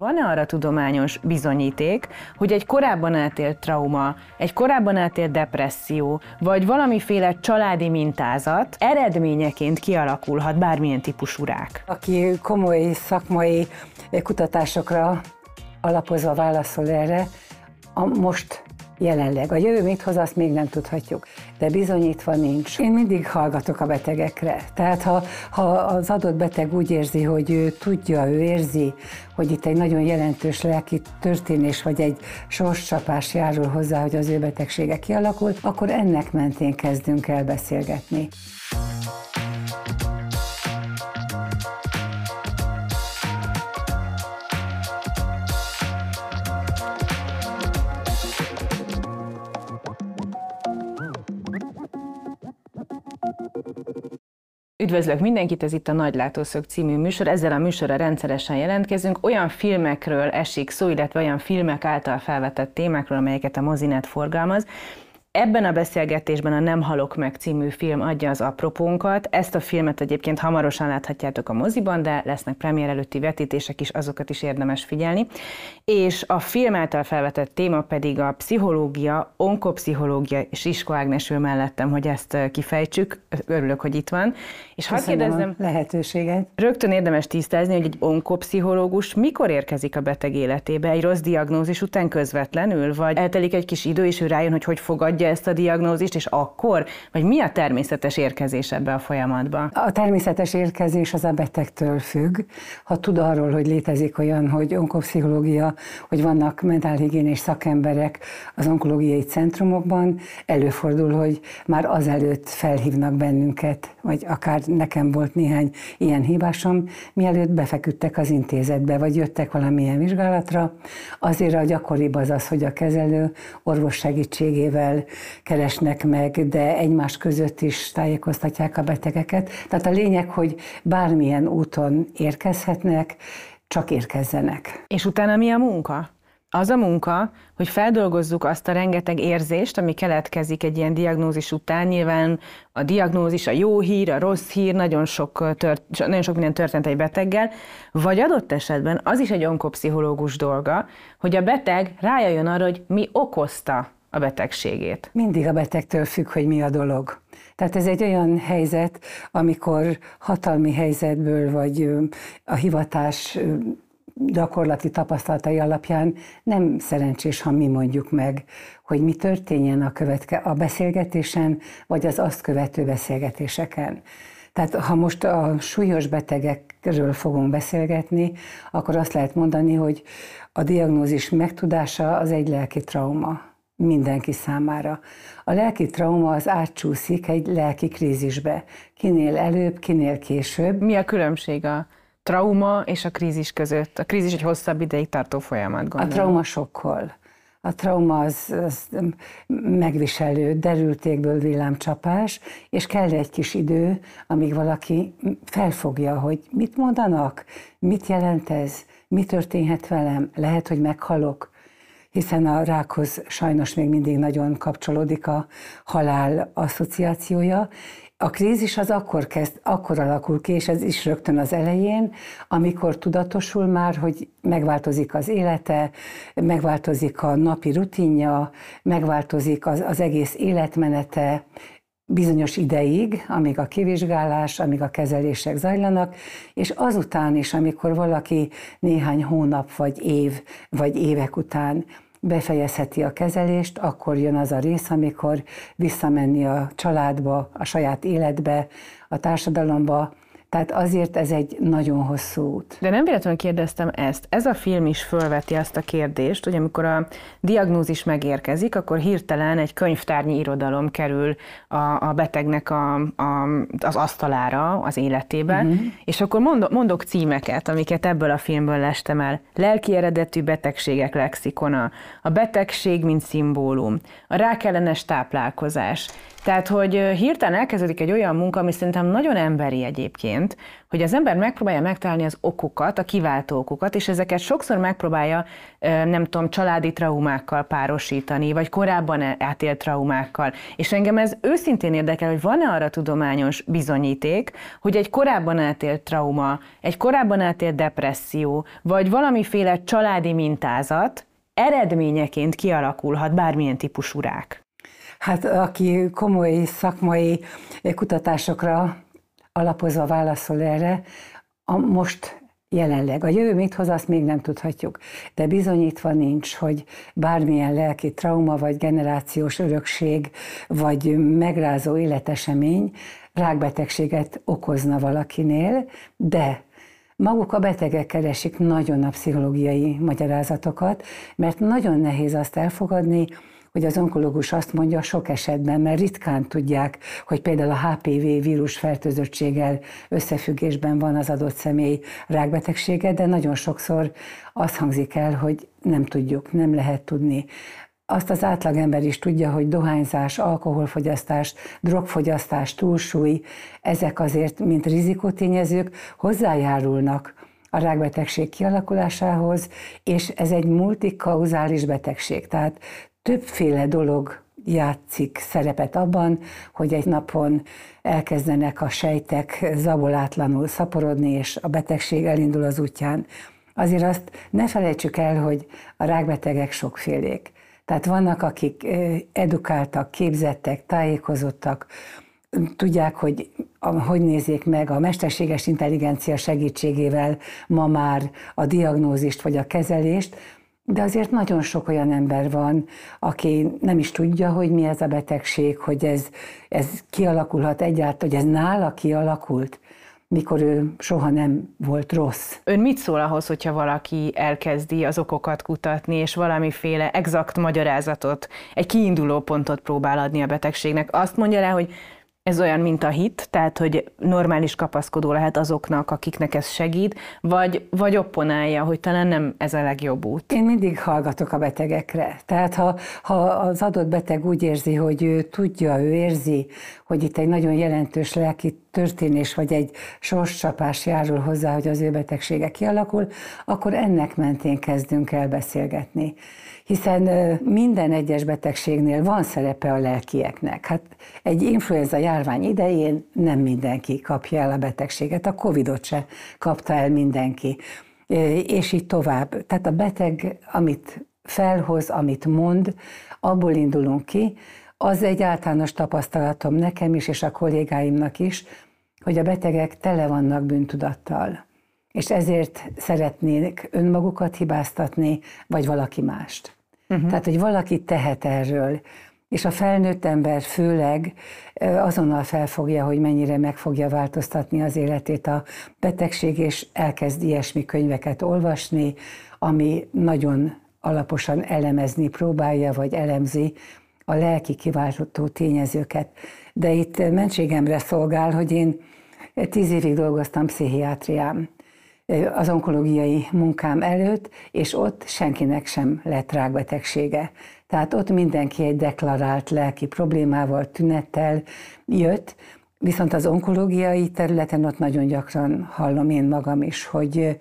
Van-e arra tudományos bizonyíték, hogy egy korábban eltélt trauma, egy korábban eltélt depresszió, vagy valamiféle családi mintázat eredményeként kialakulhat bármilyen típusú rák? Aki komoly szakmai kutatásokra alapozva válaszol erre, a most jelenleg. A jövő mit hoz, azt még nem tudhatjuk, de bizonyítva nincs. Én mindig hallgatok a betegekre. Tehát ha, ha az adott beteg úgy érzi, hogy ő tudja, ő érzi, hogy itt egy nagyon jelentős lelki történés, vagy egy sorscsapás járul hozzá, hogy az ő betegsége kialakul, akkor ennek mentén kezdünk el beszélgetni. Üdvözlök mindenkit, ez itt a Nagy Látószög című műsor. Ezzel a műsorra rendszeresen jelentkezünk. Olyan filmekről esik szó, illetve olyan filmek által felvetett témákról, amelyeket a mozinet forgalmaz, Ebben a beszélgetésben a Nem halok meg című film adja az apropónkat. Ezt a filmet egyébként hamarosan láthatjátok a moziban, de lesznek premier előtti vetítések is, azokat is érdemes figyelni. És a film által felvetett téma pedig a pszichológia, onkopszichológia, és Isko Ágnes ül mellettem, hogy ezt kifejtsük. Örülök, hogy itt van. És hadd kérdezzem, lehetőséget. Rögtön érdemes tisztázni, hogy egy onkopszichológus mikor érkezik a beteg életébe? Egy rossz diagnózis után közvetlenül? Vagy eltelik egy kis idő, és ő rájön, hogy hogy fogadja adja ezt a diagnózist, és akkor? Vagy mi a természetes érkezés ebbe a folyamatba? A természetes érkezés az a betegtől függ. Ha tud arról, hogy létezik olyan, hogy onkopszichológia, hogy vannak mentálhigiénés szakemberek az onkológiai centrumokban, előfordul, hogy már azelőtt felhívnak bennünket, vagy akár nekem volt néhány ilyen hívásom, mielőtt befeküdtek az intézetbe, vagy jöttek valamilyen vizsgálatra. Azért a gyakoribb az az, hogy a kezelő orvos segítségével keresnek meg, de egymás között is tájékoztatják a betegeket. Tehát a lényeg, hogy bármilyen úton érkezhetnek, csak érkezzenek. És utána mi a munka? Az a munka, hogy feldolgozzuk azt a rengeteg érzést, ami keletkezik egy ilyen diagnózis után. Nyilván a diagnózis, a jó hír, a rossz hír, nagyon sok, tört, nagyon sok minden történt egy beteggel, vagy adott esetben az is egy onkopszichológus dolga, hogy a beteg rájöjjön arra, hogy mi okozta a betegségét? Mindig a betegtől függ, hogy mi a dolog. Tehát ez egy olyan helyzet, amikor hatalmi helyzetből, vagy a hivatás gyakorlati tapasztalatai alapján nem szerencsés, ha mi mondjuk meg, hogy mi történjen a, követke, a beszélgetésen, vagy az azt követő beszélgetéseken. Tehát ha most a súlyos betegekről fogunk beszélgetni, akkor azt lehet mondani, hogy a diagnózis megtudása az egy lelki trauma mindenki számára. A lelki trauma az átcsúszik egy lelki krízisbe. Kinél előbb, kinél később. Mi a különbség a trauma és a krízis között? A krízis egy hosszabb ideig tartó folyamat, gondolom. A trauma sokkol. A trauma az, az megviselő, derültékből villámcsapás, és kell egy kis idő, amíg valaki felfogja, hogy mit mondanak, mit jelent ez, mi történhet velem, lehet, hogy meghalok, hiszen a rákhoz sajnos még mindig nagyon kapcsolódik a halál asszociációja. A krízis az akkor kezd, akkor alakul ki, és ez is rögtön az elején, amikor tudatosul már, hogy megváltozik az élete, megváltozik a napi rutinja, megváltozik az, az egész életmenete, bizonyos ideig, amíg a kivizsgálás, amíg a kezelések zajlanak, és azután is, amikor valaki néhány hónap, vagy év, vagy évek után befejezheti a kezelést, akkor jön az a rész, amikor visszamenni a családba, a saját életbe, a társadalomba, tehát azért ez egy nagyon hosszú út. De nem véletlenül kérdeztem ezt. Ez a film is fölveti azt a kérdést, hogy amikor a diagnózis megérkezik, akkor hirtelen egy könyvtárnyi irodalom kerül a, a betegnek a, a, az asztalára, az életébe, uh-huh. és akkor mondok, mondok címeket, amiket ebből a filmből lestem el. Lelki eredetű betegségek lexikona, a betegség, mint szimbólum, a rákellenes táplálkozás, tehát, hogy hirtelen elkezdődik egy olyan munka, ami szerintem nagyon emberi egyébként, hogy az ember megpróbálja megtalálni az okokat, a kiváltó okokat, és ezeket sokszor megpróbálja, nem tudom, családi traumákkal párosítani, vagy korábban átélt traumákkal. És engem ez őszintén érdekel, hogy van-e arra tudományos bizonyíték, hogy egy korábban átélt trauma, egy korábban átélt depresszió, vagy valamiféle családi mintázat eredményeként kialakulhat bármilyen típusú rák. Hát aki komoly szakmai kutatásokra alapozva válaszol erre, a most jelenleg. A jövő mit hoz, azt még nem tudhatjuk. De bizonyítva nincs, hogy bármilyen lelki trauma, vagy generációs örökség, vagy megrázó életesemény rákbetegséget okozna valakinél, de maguk a betegek keresik nagyon a pszichológiai magyarázatokat, mert nagyon nehéz azt elfogadni, hogy az onkológus azt mondja sok esetben, mert ritkán tudják, hogy például a HPV vírus fertőzöttséggel összefüggésben van az adott személy rákbetegsége, de nagyon sokszor azt hangzik el, hogy nem tudjuk, nem lehet tudni. Azt az átlagember is tudja, hogy dohányzás, alkoholfogyasztás, drogfogyasztás, túlsúly, ezek azért, mint rizikótényezők hozzájárulnak a rákbetegség kialakulásához, és ez egy multikauzális betegség. Tehát többféle dolog játszik szerepet abban, hogy egy napon elkezdenek a sejtek zabolátlanul szaporodni, és a betegség elindul az útján. Azért azt ne felejtsük el, hogy a rákbetegek sokfélék. Tehát vannak, akik edukáltak, képzettek, tájékozottak, tudják, hogy hogy nézzék meg a mesterséges intelligencia segítségével ma már a diagnózist vagy a kezelést, de azért nagyon sok olyan ember van, aki nem is tudja, hogy mi ez a betegség, hogy ez, ez kialakulhat egyáltalán, hogy ez nála kialakult, mikor ő soha nem volt rossz. Ön mit szól ahhoz, hogyha valaki elkezdi az okokat kutatni, és valamiféle exakt magyarázatot, egy kiinduló pontot próbál adni a betegségnek? Azt mondja rá, hogy ez olyan, mint a hit, tehát hogy normális kapaszkodó lehet azoknak, akiknek ez segít, vagy, vagy opponálja, hogy talán nem ez a legjobb út? Én mindig hallgatok a betegekre. Tehát ha, ha az adott beteg úgy érzi, hogy ő tudja, ő érzi, hogy itt egy nagyon jelentős lelki történés, vagy egy sorscsapás járul hozzá, hogy az ő betegsége kialakul, akkor ennek mentén kezdünk el beszélgetni hiszen minden egyes betegségnél van szerepe a lelkieknek. Hát egy influenza járvány idején nem mindenki kapja el a betegséget, a Covidot se kapta el mindenki, és így tovább. Tehát a beteg, amit felhoz, amit mond, abból indulunk ki, az egy általános tapasztalatom nekem is, és a kollégáimnak is, hogy a betegek tele vannak bűntudattal, és ezért szeretnének önmagukat hibáztatni, vagy valaki mást. Uh-huh. Tehát, hogy valaki tehet erről, és a felnőtt ember főleg azonnal felfogja, hogy mennyire meg fogja változtatni az életét a betegség, és elkezd ilyesmi könyveket olvasni, ami nagyon alaposan elemezni próbálja, vagy elemzi a lelki kiváltó tényezőket. De itt mentségemre szolgál, hogy én tíz évig dolgoztam pszichiátrián az onkológiai munkám előtt, és ott senkinek sem lett rákbetegsége. Tehát ott mindenki egy deklarált lelki problémával, tünettel jött, viszont az onkológiai területen ott nagyon gyakran hallom én magam is, hogy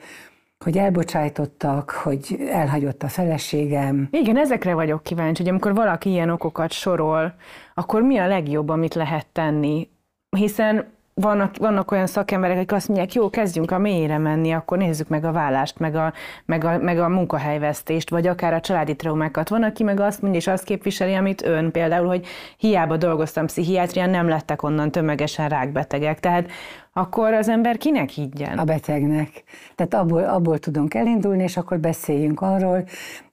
hogy elbocsájtottak, hogy elhagyott a feleségem. Igen, ezekre vagyok kíváncsi, hogy amikor valaki ilyen okokat sorol, akkor mi a legjobb, amit lehet tenni? Hiszen vannak, vannak olyan szakemberek, akik azt mondják, jó, kezdjünk a mélyére menni, akkor nézzük meg a vállást, meg a, meg a, meg a munkahelyvesztést, vagy akár a családi traumákat. Van, aki meg azt mondja, és azt képviseli, amit ön például, hogy hiába dolgoztam pszichiátrián, nem lettek onnan tömegesen rákbetegek. Tehát akkor az ember kinek higgyen? A betegnek. Tehát abból, abból tudunk elindulni, és akkor beszéljünk arról,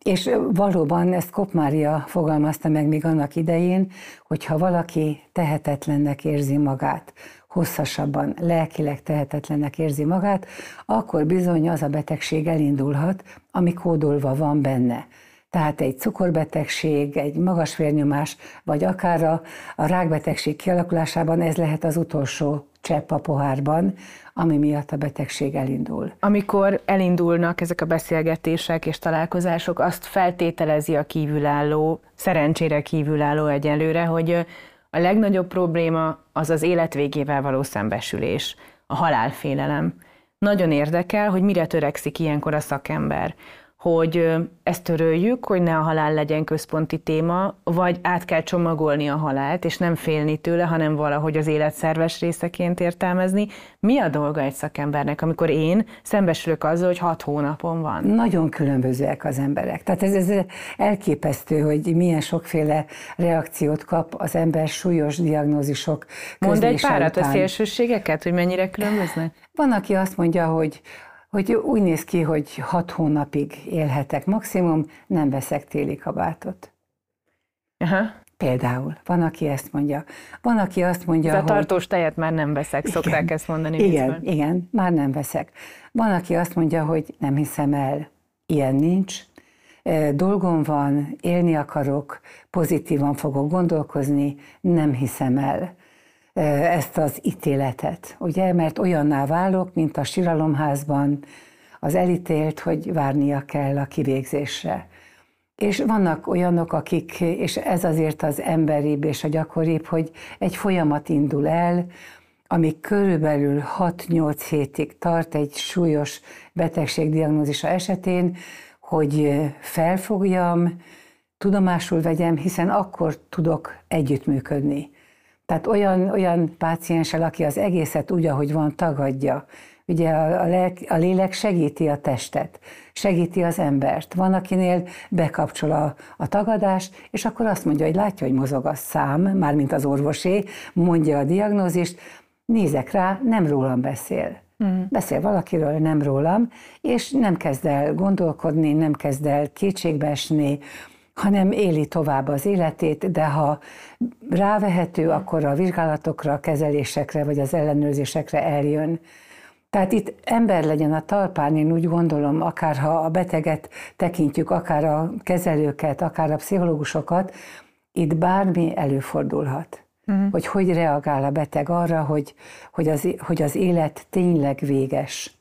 és valóban ezt Kopmária fogalmazta meg még annak idején, hogyha valaki tehetetlennek érzi magát, hosszasabban lelkileg tehetetlennek érzi magát, akkor bizony az a betegség elindulhat, ami kódolva van benne. Tehát egy cukorbetegség, egy magas vérnyomás, vagy akár a, a rákbetegség kialakulásában ez lehet az utolsó csepp a pohárban, ami miatt a betegség elindul. Amikor elindulnak ezek a beszélgetések és találkozások, azt feltételezi a kívülálló, szerencsére kívülálló egyelőre, hogy a legnagyobb probléma az az élet végével való szembesülés. a halálfélelem. Nagyon érdekel, hogy mire törekszik ilyenkor a szakember hogy ezt töröljük, hogy ne a halál legyen központi téma, vagy át kell csomagolni a halált, és nem félni tőle, hanem valahogy az élet szerves részeként értelmezni. Mi a dolga egy szakembernek, amikor én szembesülök azzal, hogy hat hónapon van? Nagyon különbözőek az emberek. Tehát ez, ez elképesztő, hogy milyen sokféle reakciót kap az ember súlyos diagnózisok Mondd egy párat után. a szélsőségeket, hogy mennyire különböznek? Van, aki azt mondja, hogy hogy úgy néz ki, hogy hat hónapig élhetek maximum, nem veszek téli kabátot. Aha. Például. Van, aki ezt mondja. Van, aki azt mondja, Ez a tartós hogy... tejet már nem veszek, igen, szokták ezt mondani. Igen, viccben. igen, már nem veszek. Van, aki azt mondja, hogy nem hiszem el, ilyen nincs. Dolgom van, élni akarok, pozitívan fogok gondolkozni, nem hiszem el ezt az ítéletet, ugye, mert olyanná válok, mint a síralomházban az elítélt, hogy várnia kell a kivégzésre. És vannak olyanok, akik, és ez azért az emberibb és a gyakoribb, hogy egy folyamat indul el, ami körülbelül 6-8 hétig tart egy súlyos betegség diagnózisa esetén, hogy felfogjam, tudomásul vegyem, hiszen akkor tudok együttműködni. Tehát olyan, olyan pácienssel, aki az egészet úgy, ahogy van, tagadja. Ugye a, a, lelk, a lélek segíti a testet, segíti az embert. Van, akinél bekapcsol a, a tagadás, és akkor azt mondja, hogy látja, hogy mozog a szám, mármint az orvosé, mondja a diagnózist, nézek rá, nem rólam beszél. Mm. Beszél valakiről, nem rólam, és nem kezd el gondolkodni, nem kezd el kétségbeesni, hanem éli tovább az életét, de ha rávehető, akkor a vizsgálatokra, a kezelésekre vagy az ellenőrzésekre eljön. Tehát itt ember legyen a talpán, én úgy gondolom, akár ha a beteget tekintjük, akár a kezelőket, akár a pszichológusokat, itt bármi előfordulhat. Uh-huh. Hogy hogy reagál a beteg arra, hogy, hogy, az, hogy az élet tényleg véges,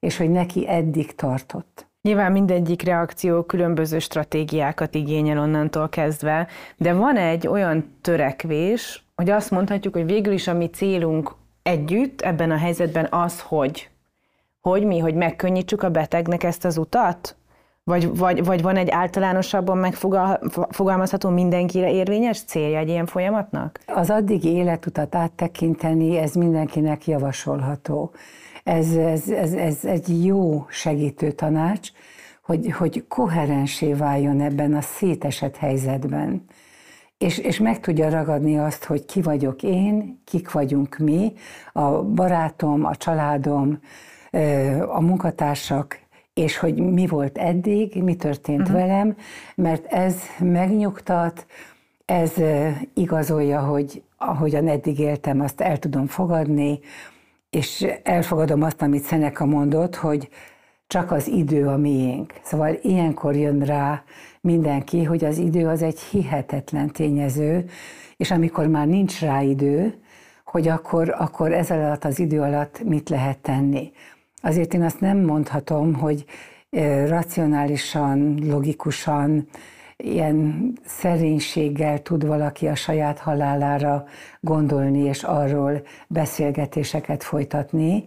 és hogy neki eddig tartott. Nyilván mindegyik reakció különböző stratégiákat igényel onnantól kezdve, de van egy olyan törekvés, hogy azt mondhatjuk, hogy végül is a mi célunk együtt ebben a helyzetben az, hogy hogy mi, hogy megkönnyítsük a betegnek ezt az utat? Vagy, vagy, vagy van egy általánosabban megfogalmazható mindenkire érvényes célja egy ilyen folyamatnak? Az addigi életutat áttekinteni, ez mindenkinek javasolható. Ez, ez, ez, ez egy jó segítő tanács, hogy, hogy koherensé váljon ebben a szétesett helyzetben. És, és meg tudja ragadni azt, hogy ki vagyok én, kik vagyunk mi, a barátom, a családom, a munkatársak, és hogy mi volt eddig, mi történt uh-huh. velem, mert ez megnyugtat, ez igazolja, hogy ahogyan eddig éltem, azt el tudom fogadni, és elfogadom azt, amit Szeneka mondott, hogy csak az idő a miénk. Szóval ilyenkor jön rá mindenki, hogy az idő az egy hihetetlen tényező, és amikor már nincs rá idő, hogy akkor, akkor ez alatt az idő alatt mit lehet tenni. Azért én azt nem mondhatom, hogy racionálisan, logikusan, ilyen szerénységgel tud valaki a saját halálára gondolni, és arról beszélgetéseket folytatni,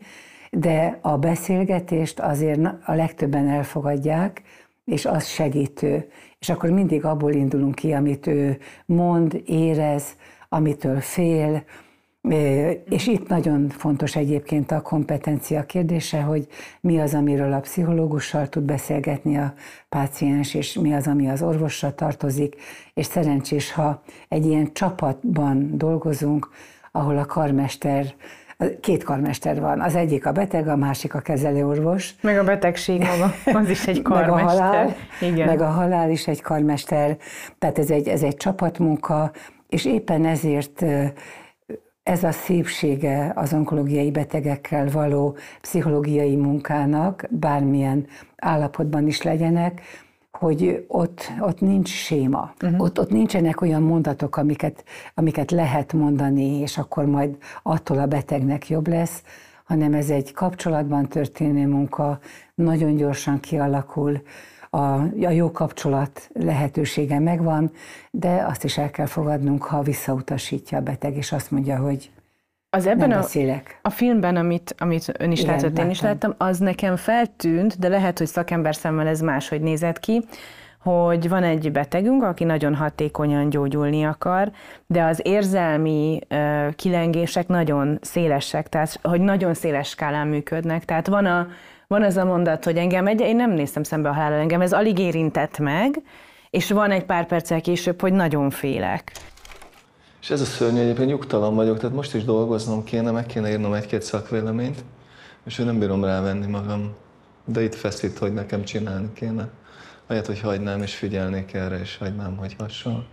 de a beszélgetést azért a legtöbben elfogadják, és az segítő. És akkor mindig abból indulunk ki, amit ő mond, érez, amitől fél, és itt nagyon fontos egyébként a kompetencia kérdése, hogy mi az, amiről a pszichológussal tud beszélgetni a páciens, és mi az, ami az orvossal tartozik, és szerencsés, ha egy ilyen csapatban dolgozunk, ahol a karmester Két karmester van. Az egyik a beteg, a másik a kezelőorvos. Meg a betegség maga, az is egy karmester. meg a halál, Igen. meg a halál is egy karmester. Tehát ez egy, ez egy csapatmunka, és éppen ezért ez a szépsége az onkológiai betegekkel való pszichológiai munkának, bármilyen állapotban is legyenek, hogy ott, ott nincs séma. Uh-huh. Ott, ott nincsenek olyan mondatok, amiket, amiket lehet mondani, és akkor majd attól a betegnek jobb lesz, hanem ez egy kapcsolatban történő munka, nagyon gyorsan kialakul, a, a jó kapcsolat lehetősége megvan, de azt is el kell fogadnunk, ha visszautasítja a beteg, és azt mondja, hogy Az ebben nem a, beszélek. a filmben, amit, amit ön is Igen, látott, én is láttam. láttam, az nekem feltűnt, de lehet, hogy szakember szemmel ez máshogy nézett ki, hogy van egy betegünk, aki nagyon hatékonyan gyógyulni akar, de az érzelmi uh, kilengések nagyon szélesek, tehát hogy nagyon széles skálán működnek. Tehát van, a, van az a mondat, hogy engem egy, én nem néztem szembe a halállal, engem ez alig érintett meg, és van egy pár perccel később, hogy nagyon félek. És ez a szörnyű, egyébként nyugtalan vagyok, tehát most is dolgoznom kéne, meg kéne írnom egy-két szakvéleményt, és én nem bírom rávenni magam. De itt feszít, hogy nekem csinálni kéne. Ahelyett, hogy hagynám és figyelnék erre, és hagynám, hogy hasonl.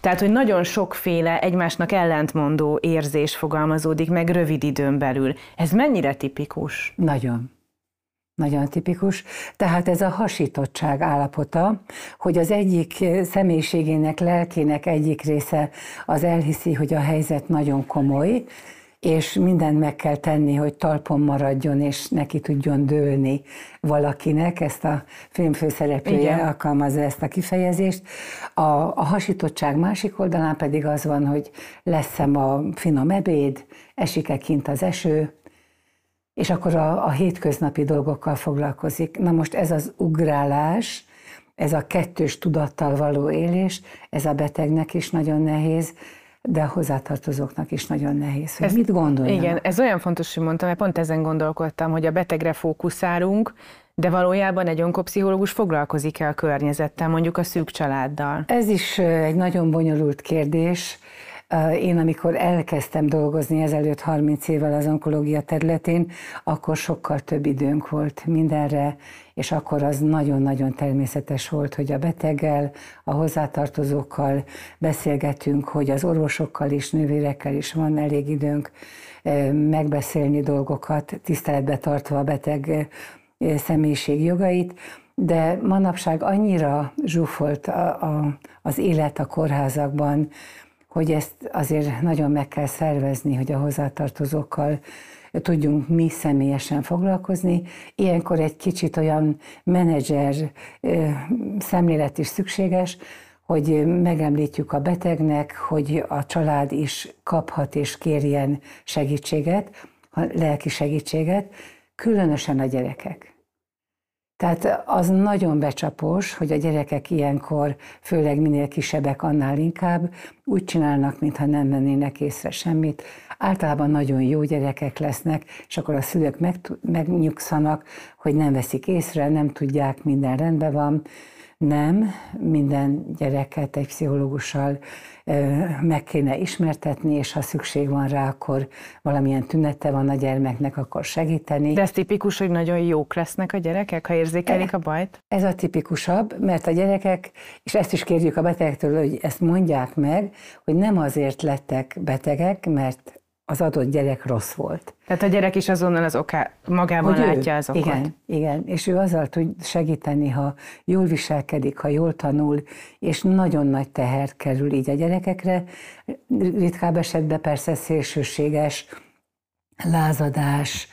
Tehát, hogy nagyon sokféle egymásnak ellentmondó érzés fogalmazódik meg rövid időn belül. Ez mennyire tipikus? Nagyon. Nagyon tipikus. Tehát ez a hasítottság állapota, hogy az egyik személyiségének, lelkének egyik része az elhiszi, hogy a helyzet nagyon komoly, és mindent meg kell tenni, hogy talpon maradjon, és neki tudjon dőlni valakinek. Ezt a film főszereplője Igen. alkalmazza ezt a kifejezést. A, a hasítottság másik oldalán pedig az van, hogy lesz-e a finom ebéd, esik-e kint az eső, és akkor a, a hétköznapi dolgokkal foglalkozik. Na most ez az ugrálás, ez a kettős tudattal való élés, ez a betegnek is nagyon nehéz, de a hozzátartozóknak is nagyon nehéz, hogy ez, mit gondoljanak. Igen, ez olyan fontos, hogy mondtam, mert pont ezen gondolkodtam, hogy a betegre fókuszálunk, de valójában egy onkopszichológus foglalkozik-e a környezettel, mondjuk a szűk családdal? Ez is egy nagyon bonyolult kérdés. Én, amikor elkezdtem dolgozni ezelőtt 30 évvel az onkológia területén, akkor sokkal több időnk volt mindenre, és akkor az nagyon-nagyon természetes volt, hogy a beteggel, a hozzátartozókkal beszélgetünk, hogy az orvosokkal is, nővérekkel is van elég időnk megbeszélni dolgokat, tiszteletbe tartva a beteg személyiség jogait, de manapság annyira zsúfolt a, a, az élet a kórházakban, hogy ezt azért nagyon meg kell szervezni, hogy a hozzátartozókkal tudjunk mi személyesen foglalkozni. Ilyenkor egy kicsit olyan menedzser szemlélet is szükséges, hogy megemlítjük a betegnek, hogy a család is kaphat és kérjen segítséget, lelki segítséget, különösen a gyerekek. Tehát az nagyon becsapós, hogy a gyerekek ilyenkor, főleg minél kisebbek, annál inkább úgy csinálnak, mintha nem mennének észre semmit. Általában nagyon jó gyerekek lesznek, és akkor a szülők meg, megnyugszanak, hogy nem veszik észre, nem tudják, minden rendben van. Nem, minden gyereket egy pszichológussal meg kéne ismertetni, és ha szükség van rá, akkor valamilyen tünete van a gyermeknek, akkor segíteni. De ez tipikus, hogy nagyon jók lesznek a gyerekek, ha érzékelik a bajt? Ez a tipikusabb, mert a gyerekek, és ezt is kérjük a betegektől, hogy ezt mondják meg, hogy nem azért lettek betegek, mert az adott gyerek rossz volt. Tehát a gyerek is azonnal az oká, magában hogy látja ő, az okot. Igen, igen, és ő azzal tud segíteni, ha jól viselkedik, ha jól tanul, és nagyon nagy teher kerül így a gyerekekre. Ritkább esetben persze szélsőséges lázadás,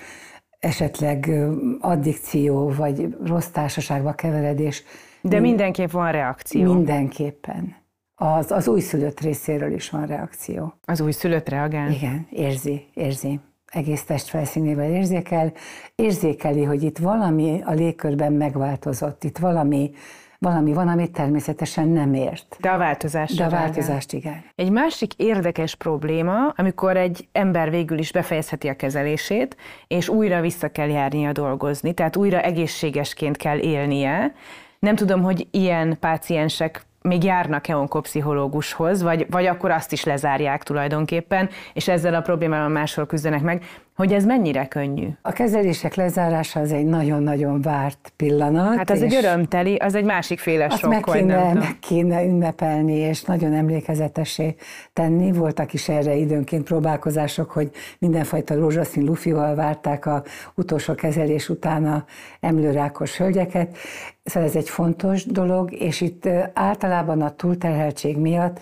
esetleg addikció, vagy rossz társaságba keveredés. De mindenképp van reakció. Mindenképpen az, az újszülött részéről is van reakció. Az újszülött reagál? Igen, érzi, érzi. Egész test felszínével érzékel. Érzékeli, hogy itt valami a légkörben megváltozott, itt valami, valami van, amit természetesen nem ért. De a változást De a változást igen. Egy másik érdekes probléma, amikor egy ember végül is befejezheti a kezelését, és újra vissza kell járnia dolgozni, tehát újra egészségesként kell élnie. Nem tudom, hogy ilyen páciensek még járnak-e onkopszichológushoz, vagy, vagy akkor azt is lezárják tulajdonképpen, és ezzel a problémával máshol küzdenek meg, hogy ez mennyire könnyű? A kezelések lezárása az egy nagyon-nagyon várt pillanat. Hát az egy örömteli, az egy másik féle sok, meg kéne, meg kéne ünnepelni, és nagyon emlékezetesé tenni. Voltak is erre időnként próbálkozások, hogy mindenfajta rózsaszín lufival várták a utolsó kezelés után a emlőrákos hölgyeket. Szóval ez egy fontos dolog, és itt általában a túlterheltség miatt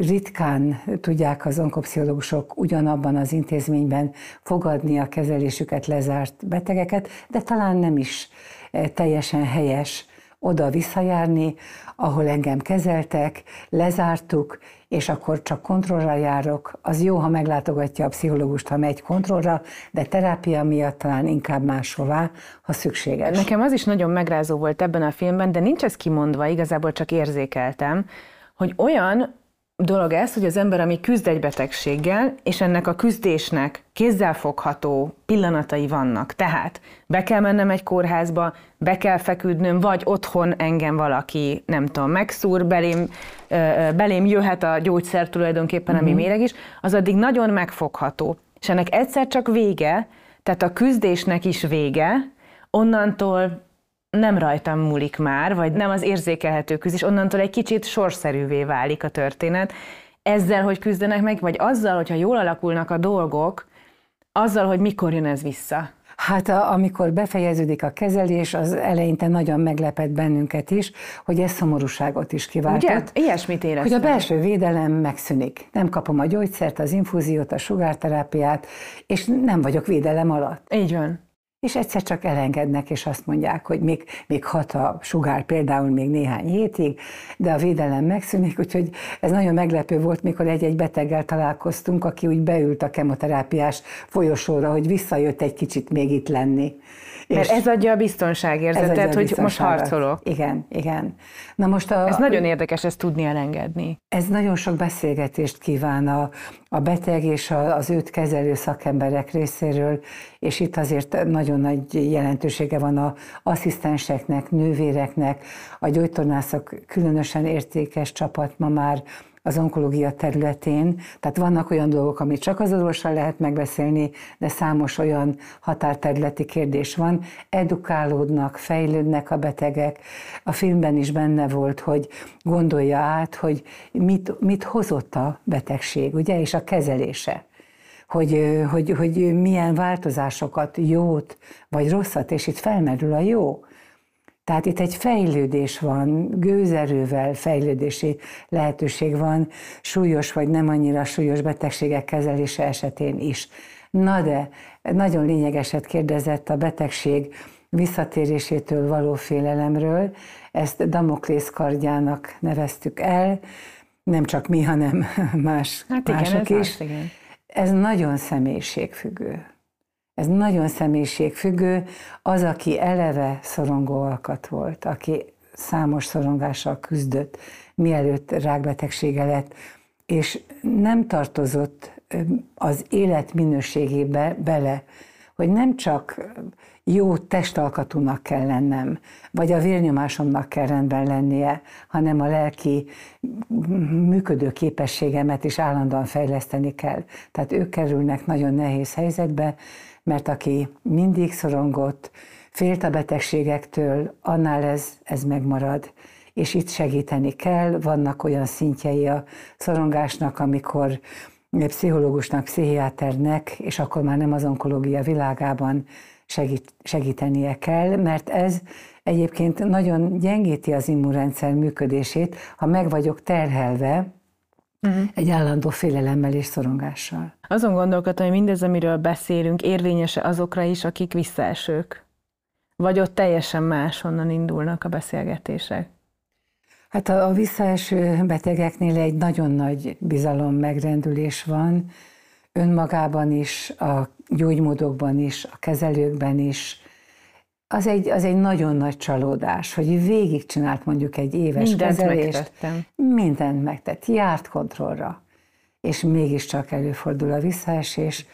ritkán tudják az onkopszichológusok ugyanabban az intézményben fogadni a kezelésüket lezárt betegeket, de talán nem is teljesen helyes oda visszajárni, ahol engem kezeltek, lezártuk, és akkor csak kontrollra járok. Az jó, ha meglátogatja a pszichológust, ha megy kontrollra, de terápia miatt talán inkább máshová, ha szükséges. Nekem az is nagyon megrázó volt ebben a filmben, de nincs ez kimondva, igazából csak érzékeltem, hogy olyan dolog ez, hogy az ember, ami küzd egy betegséggel, és ennek a küzdésnek kézzelfogható pillanatai vannak. Tehát be kell mennem egy kórházba, be kell feküdnöm, vagy otthon engem valaki, nem tudom, megszúr, belém, belém jöhet a gyógyszer tulajdonképpen, ami uh-huh. méreg is, az addig nagyon megfogható. És ennek egyszer csak vége, tehát a küzdésnek is vége, onnantól nem rajtam múlik már, vagy nem az érzékelhető küzdés, onnantól egy kicsit sorszerűvé válik a történet. Ezzel, hogy küzdenek meg, vagy azzal, hogyha jól alakulnak a dolgok, azzal, hogy mikor jön ez vissza. Hát a, amikor befejeződik a kezelés, az eleinte nagyon meglepett bennünket is, hogy ez szomorúságot is kiváltott. Ugye? Ilyesmit éreztem. Hogy a belső védelem megszűnik. Nem kapom a gyógyszert, az infúziót, a sugárterápiát, és nem vagyok védelem alatt. Így van és egyszer csak elengednek, és azt mondják, hogy még, még hat a sugár például még néhány hétig, de a védelem megszűnik, úgyhogy ez nagyon meglepő volt, mikor egy-egy beteggel találkoztunk, aki úgy beült a kemoterápiás folyosóra, hogy visszajött egy kicsit még itt lenni. Mert ez adja a biztonságérzetet, hogy most harcolok. Igen, igen. Na most a, ez nagyon érdekes ezt tudni elengedni. Ez nagyon sok beszélgetést kíván a, a beteg és a, az őt kezelő szakemberek részéről, és itt azért nagyon nagy jelentősége van a asszisztenseknek, nővéreknek, a gyógytornászok különösen értékes csapat ma már az onkológia területén. Tehát vannak olyan dolgok, amit csak az orvossal lehet megbeszélni, de számos olyan határterületi kérdés van. Edukálódnak, fejlődnek a betegek. A filmben is benne volt, hogy gondolja át, hogy mit, mit hozott a betegség, ugye, és a kezelése hogy, hogy, hogy milyen változásokat, jót vagy rosszat, és itt felmerül a jó. Tehát itt egy fejlődés van, gőzerővel fejlődési lehetőség van, súlyos vagy nem annyira súlyos betegségek kezelése esetén is. Na de, nagyon lényegeset kérdezett a betegség visszatérésétől való félelemről. Ezt Damoklész kardjának neveztük el, nem csak mi, hanem más, hát igen, mások ez is. Az, igen. Ez nagyon személyiségfüggő. Ez nagyon személyiségfüggő. Az, aki eleve szorongó alkat volt, aki számos szorongással küzdött, mielőtt rákbetegsége lett, és nem tartozott az élet minőségébe bele, hogy nem csak jó testalkatúnak kell lennem, vagy a vérnyomásomnak kell rendben lennie, hanem a lelki működő képességemet is állandóan fejleszteni kell. Tehát ők kerülnek nagyon nehéz helyzetbe, mert aki mindig szorongott, félt a betegségektől, annál ez, ez megmarad. És itt segíteni kell, vannak olyan szintjei a szorongásnak, amikor pszichológusnak, pszichiáternek, és akkor már nem az onkológia világában segít, segítenie kell, mert ez egyébként nagyon gyengíti az immunrendszer működését, ha meg vagyok terhelve, uh-huh. egy állandó félelemmel és szorongással. Azon gondolkodtam, hogy mindez, amiről beszélünk, érvényes azokra is, akik visszaesők? Vagy ott teljesen máshonnan indulnak a beszélgetések? Hát a, a visszaeső betegeknél egy nagyon nagy bizalom megrendülés van, önmagában is, a gyógymódokban is, a kezelőkben is, az egy, az egy nagyon nagy csalódás, hogy végigcsinált mondjuk egy éves Mindent kezelést. Megtettem. Mindent megtett, járt kontrollra, és mégiscsak előfordul a visszaesés.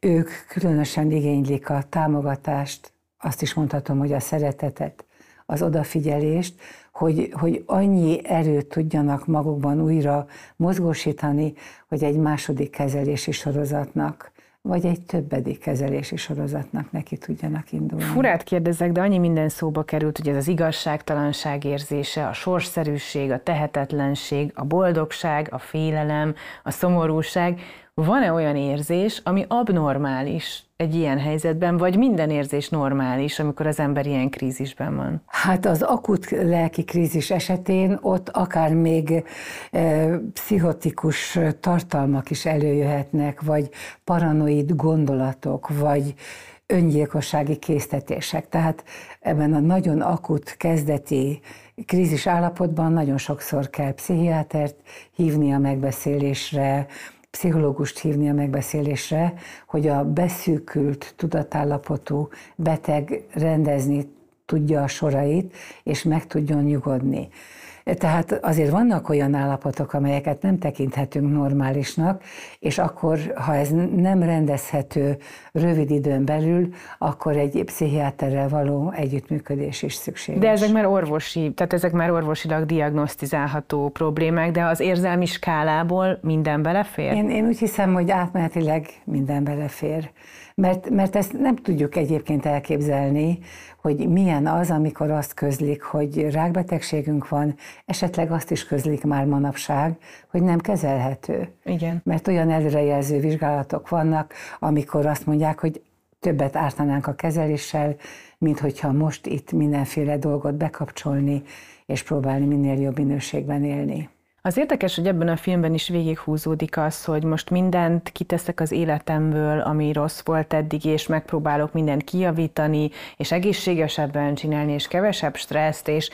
Ők különösen igénylik a támogatást, azt is mondhatom, hogy a szeretetet, az odafigyelést, hogy, hogy annyi erőt tudjanak magukban újra mozgósítani, hogy egy második kezelési sorozatnak vagy egy többedik kezelési sorozatnak neki tudjanak indulni. Furát kérdezek, de annyi minden szóba került, hogy ez az igazságtalanság érzése, a sorszerűség, a tehetetlenség, a boldogság, a félelem, a szomorúság. Van-e olyan érzés, ami abnormális egy ilyen helyzetben, vagy minden érzés normális, amikor az ember ilyen krízisben van? Hát az akut lelki krízis esetén ott akár még e, pszichotikus tartalmak is előjöhetnek, vagy paranoid gondolatok, vagy öngyilkossági késztetések. Tehát ebben a nagyon akut kezdeti krízis állapotban nagyon sokszor kell pszichiátert hívni a megbeszélésre, pszichológust hívni a megbeszélésre, hogy a beszűkült tudatállapotú beteg rendezni tudja a sorait, és meg tudjon nyugodni. Tehát azért vannak olyan állapotok, amelyeket nem tekinthetünk normálisnak, és akkor, ha ez nem rendezhető rövid időn belül, akkor egy pszichiáterrel való együttműködés is szükséges. De ezek már orvosi, tehát ezek már orvosilag diagnosztizálható problémák, de az érzelmi skálából minden belefér? Én, én úgy hiszem, hogy átmenetileg minden belefér. Mert, mert ezt nem tudjuk egyébként elképzelni, hogy milyen az, amikor azt közlik, hogy rákbetegségünk van, esetleg azt is közlik már manapság, hogy nem kezelhető. Igen. Mert olyan előrejelző vizsgálatok vannak, amikor azt mondják, hogy többet ártanánk a kezeléssel, mint hogyha most itt mindenféle dolgot bekapcsolni, és próbálni minél jobb minőségben élni. Az érdekes, hogy ebben a filmben is végighúzódik az, hogy most mindent kiteszek az életemből, ami rossz volt eddig, és megpróbálok mindent kijavítani, és egészségesebben csinálni, és kevesebb stresszt, és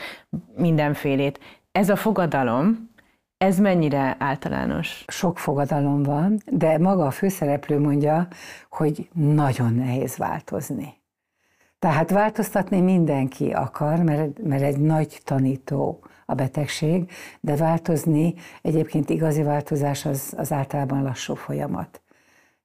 mindenfélét. Ez a fogadalom, ez mennyire általános? Sok fogadalom van, de maga a főszereplő mondja, hogy nagyon nehéz változni. Tehát változtatni mindenki akar, mert, mert egy nagy tanító a betegség, de változni, egyébként igazi változás az, az általában lassú folyamat.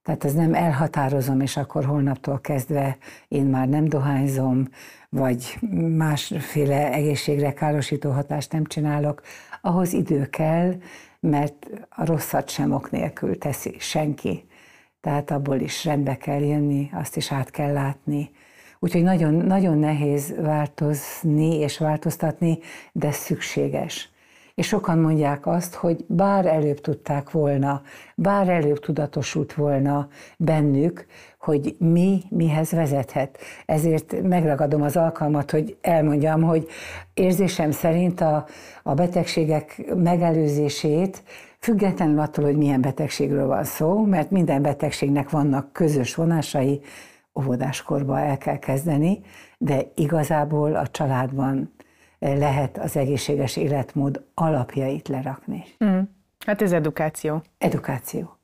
Tehát ez nem elhatározom, és akkor holnaptól kezdve én már nem dohányzom, vagy másféle egészségre károsító hatást nem csinálok. Ahhoz idő kell, mert a rosszat sem ok nélkül teszi senki. Tehát abból is rendbe kell jönni, azt is át kell látni. Úgyhogy nagyon, nagyon nehéz változni és változtatni, de szükséges. És sokan mondják azt, hogy bár előbb tudták volna, bár előbb tudatosult volna bennük, hogy mi mihez vezethet. Ezért megragadom az alkalmat, hogy elmondjam, hogy érzésem szerint a, a betegségek megelőzését függetlenül attól, hogy milyen betegségről van szó, mert minden betegségnek vannak közös vonásai, óvodáskorban el kell kezdeni, de igazából a családban lehet az egészséges életmód alapjait lerakni. Mm. Hát ez edukáció. Edukáció.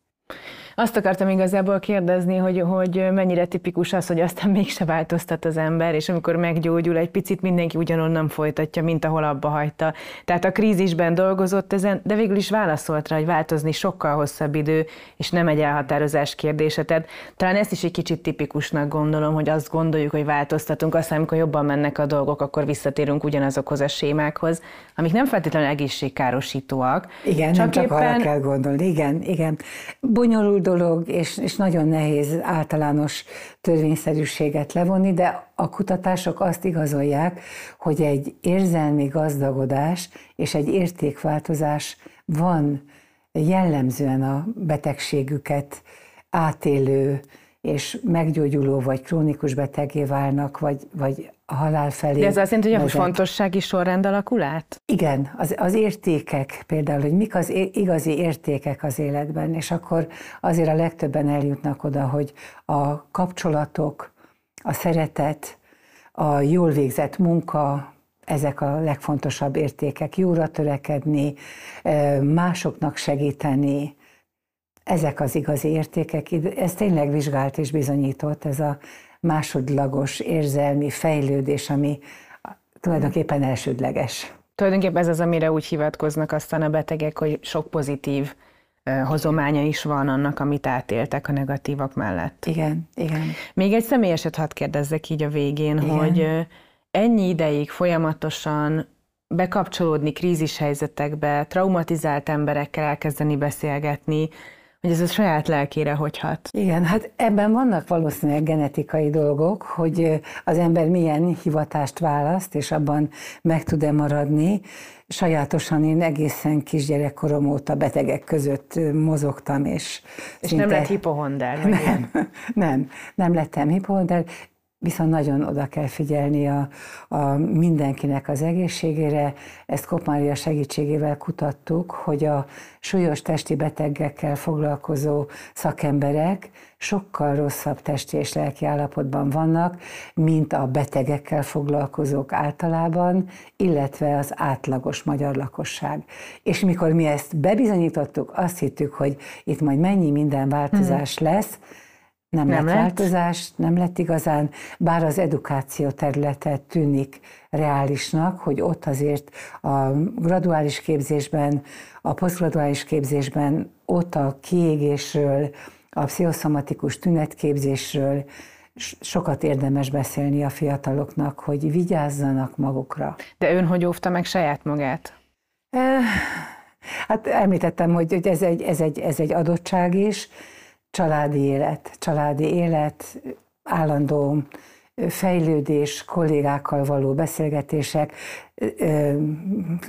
Azt akartam igazából kérdezni, hogy, hogy mennyire tipikus az, hogy aztán mégse változtat az ember, és amikor meggyógyul, egy picit mindenki ugyanonnan folytatja, mint ahol abba hagyta. Tehát a krízisben dolgozott ezen, de végül is válaszolt rá, hogy változni sokkal hosszabb idő, és nem egy elhatározás kérdése. Tehát talán ezt is egy kicsit tipikusnak gondolom, hogy azt gondoljuk, hogy változtatunk, aztán amikor jobban mennek a dolgok, akkor visszatérünk ugyanazokhoz a sémákhoz, amik nem feltétlenül egészségkárosítóak. Igen, csak nem csak éppen... arra kell gondolni. Igen, igen. Bonyolult dolog, és, és nagyon nehéz általános törvényszerűséget levonni, de a kutatások azt igazolják, hogy egy érzelmi gazdagodás és egy értékváltozás van jellemzően a betegségüket átélő és meggyógyuló vagy krónikus betegé válnak, vagy, vagy a halál felé. De ez azt jelenti, hogy a fontossági sorrend alakul át? Igen, az, az értékek például, hogy mik az igazi értékek az életben, és akkor azért a legtöbben eljutnak oda, hogy a kapcsolatok, a szeretet, a jól végzett munka, ezek a legfontosabb értékek, jóra törekedni, másoknak segíteni, ezek az igazi értékek. Ez tényleg vizsgált és bizonyított, ez a másodlagos érzelmi fejlődés, ami tulajdonképpen elsődleges. Tulajdonképpen ez az, amire úgy hivatkoznak aztán a betegek, hogy sok pozitív hozománya is van annak, amit átéltek a negatívak mellett. Igen, igen. Még egy személyeset hadd kérdezzek így a végén, igen. hogy ennyi ideig folyamatosan bekapcsolódni krízishelyzetekbe, traumatizált emberekkel elkezdeni beszélgetni, hogy ez a saját lelkére hogy hat. Igen, hát ebben vannak valószínűleg genetikai dolgok, hogy az ember milyen hivatást választ, és abban meg tud-e maradni. Sajátosan én egészen kisgyerekkorom óta betegek között mozogtam, és És szinte... nem lett hipohonder? Nem, nem, nem lettem hipohonder. Viszont nagyon oda kell figyelni a, a mindenkinek az egészségére. Ezt Kopmária segítségével kutattuk, hogy a súlyos testi betegekkel foglalkozó szakemberek sokkal rosszabb testi és lelki állapotban vannak, mint a betegekkel foglalkozók általában, illetve az átlagos magyar lakosság. És mikor mi ezt bebizonyítottuk, azt hittük, hogy itt majd mennyi minden változás mm. lesz, nem, nem lett, lett változás, nem lett igazán, bár az edukáció területe tűnik reálisnak, hogy ott azért a graduális képzésben, a posztgraduális képzésben ott a kiégésről, a pszichoszomatikus tünetképzésről sokat érdemes beszélni a fiataloknak, hogy vigyázzanak magukra. De ön hogy óvta meg saját magát? Hát említettem, hogy ez egy, ez egy, ez egy adottság is, családi élet, családi élet, állandó fejlődés, kollégákkal való beszélgetések,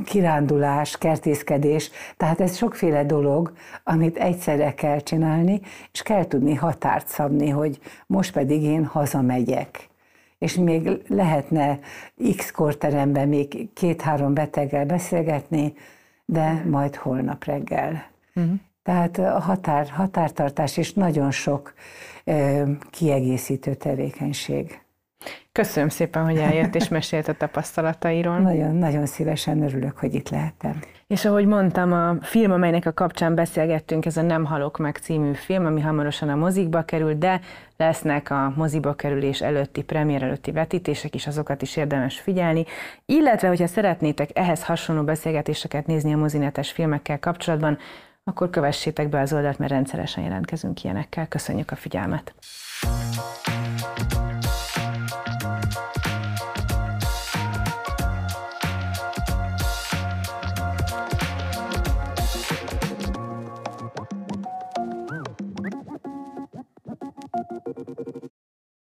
kirándulás, kertészkedés, tehát ez sokféle dolog, amit egyszerre kell csinálni, és kell tudni határt szabni, hogy most pedig én hazamegyek. És még lehetne X korteremben még két-három beteggel beszélgetni, de majd holnap reggel. Uh-huh. Tehát a határ, határtartás és nagyon sok ö, kiegészítő tevékenység. Köszönöm szépen, hogy eljött és mesélt a tapasztalatairól. Nagyon, nagyon szívesen örülök, hogy itt lehetem. És ahogy mondtam, a film, amelynek a kapcsán beszélgettünk, ez a Nem halok meg című film, ami hamarosan a mozikba kerül, de lesznek a moziba kerülés előtti, premier előtti vetítések is, azokat is érdemes figyelni. Illetve, hogyha szeretnétek ehhez hasonló beszélgetéseket nézni a mozinetes filmekkel kapcsolatban, akkor kövessétek be az oldalt, mert rendszeresen jelentkezünk ilyenekkel. Köszönjük a figyelmet!